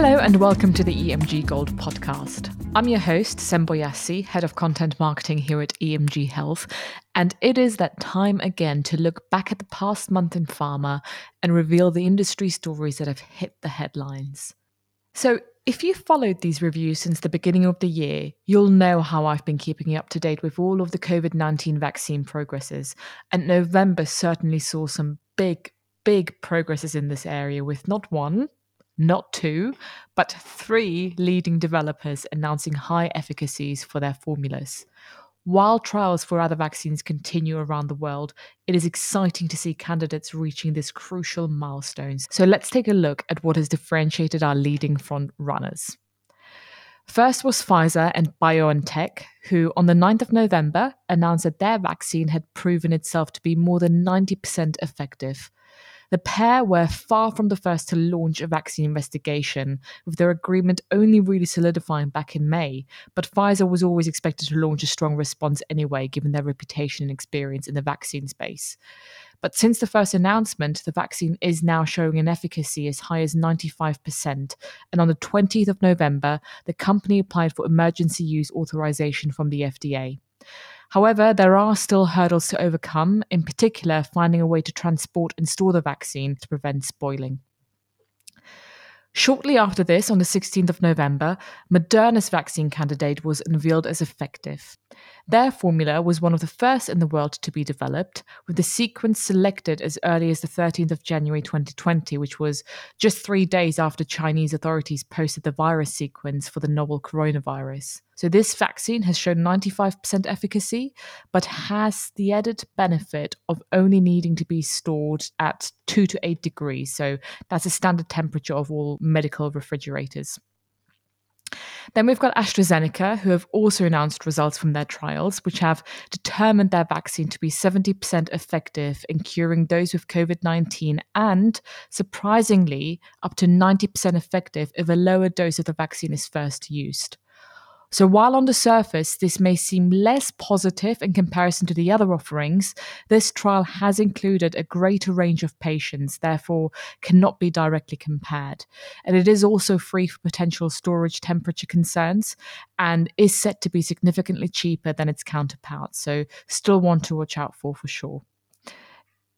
Hello and welcome to the EMG Gold podcast. I'm your host, Sembo Yassi, Head of Content Marketing here at EMG Health, and it is that time again to look back at the past month in pharma and reveal the industry stories that have hit the headlines. So, if you've followed these reviews since the beginning of the year, you'll know how I've been keeping you up to date with all of the COVID 19 vaccine progresses, and November certainly saw some big, big progresses in this area with not one, not two, but three leading developers announcing high efficacies for their formulas. While trials for other vaccines continue around the world, it is exciting to see candidates reaching these crucial milestones. So let's take a look at what has differentiated our leading front runners. First was Pfizer and BioNTech, who on the 9th of November announced that their vaccine had proven itself to be more than 90% effective. The pair were far from the first to launch a vaccine investigation, with their agreement only really solidifying back in May. But Pfizer was always expected to launch a strong response anyway, given their reputation and experience in the vaccine space. But since the first announcement, the vaccine is now showing an efficacy as high as 95%. And on the 20th of November, the company applied for emergency use authorization from the FDA. However, there are still hurdles to overcome, in particular, finding a way to transport and store the vaccine to prevent spoiling. Shortly after this, on the 16th of November, Moderna's vaccine candidate was unveiled as effective. Their formula was one of the first in the world to be developed, with the sequence selected as early as the 13th of January 2020, which was just three days after Chinese authorities posted the virus sequence for the novel coronavirus. So, this vaccine has shown 95% efficacy, but has the added benefit of only needing to be stored at 2 to 8 degrees. So, that's a standard temperature of all medical refrigerators. Then we've got AstraZeneca, who have also announced results from their trials, which have determined their vaccine to be 70% effective in curing those with COVID 19 and, surprisingly, up to 90% effective if a lower dose of the vaccine is first used. So, while on the surface this may seem less positive in comparison to the other offerings, this trial has included a greater range of patients, therefore, cannot be directly compared. And it is also free for potential storage temperature concerns and is set to be significantly cheaper than its counterparts. So, still one to watch out for for sure.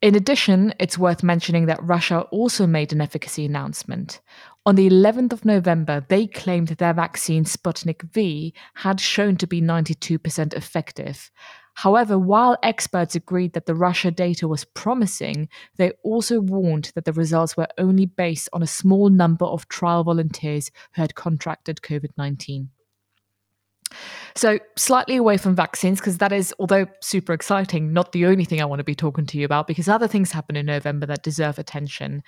In addition, it's worth mentioning that Russia also made an efficacy announcement. On the 11th of November, they claimed their vaccine Sputnik V had shown to be 92% effective. However, while experts agreed that the Russia data was promising, they also warned that the results were only based on a small number of trial volunteers who had contracted COVID 19. So, slightly away from vaccines, because that is, although super exciting, not the only thing I want to be talking to you about, because other things happen in November that deserve attention.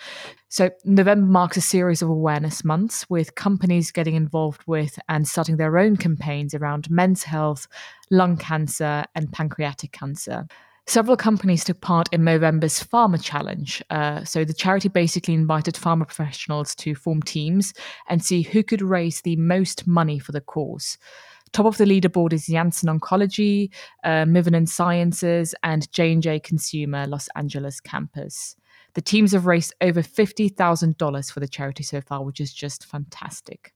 So, November marks a series of awareness months with companies getting involved with and starting their own campaigns around men's health, lung cancer, and pancreatic cancer. Several companies took part in Movember's Pharma Challenge. Uh, so the charity basically invited pharma professionals to form teams and see who could raise the most money for the cause. Top of the leaderboard is Janssen Oncology, uh, Mivinon Sciences, and J&J Consumer Los Angeles campus. The teams have raised over $50,000 for the charity so far, which is just fantastic.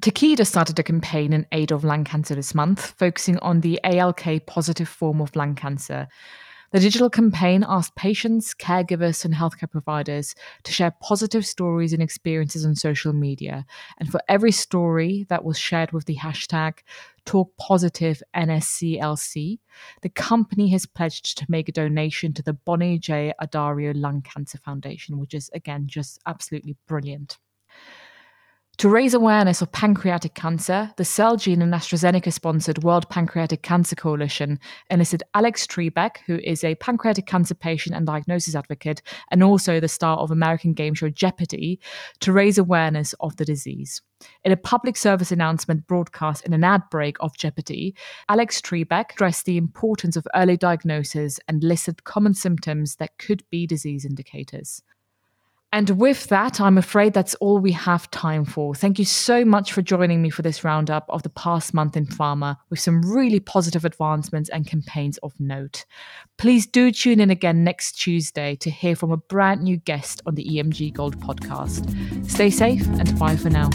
Takeda started a campaign in aid of lung cancer this month, focusing on the ALK positive form of lung cancer. The digital campaign asked patients, caregivers, and healthcare providers to share positive stories and experiences on social media. And for every story that was shared with the hashtag TalkPositiveNSCLC, the company has pledged to make a donation to the Bonnie J. Addario Lung Cancer Foundation, which is, again, just absolutely brilliant. To raise awareness of pancreatic cancer, the Celgene and AstraZeneca sponsored World Pancreatic Cancer Coalition enlisted Alex Trebek, who is a pancreatic cancer patient and diagnosis advocate, and also the star of American game show Jeopardy, to raise awareness of the disease. In a public service announcement broadcast in an ad break of Jeopardy, Alex Trebek stressed the importance of early diagnosis and listed common symptoms that could be disease indicators. And with that, I'm afraid that's all we have time for. Thank you so much for joining me for this roundup of the past month in pharma with some really positive advancements and campaigns of note. Please do tune in again next Tuesday to hear from a brand new guest on the EMG Gold podcast. Stay safe and bye for now.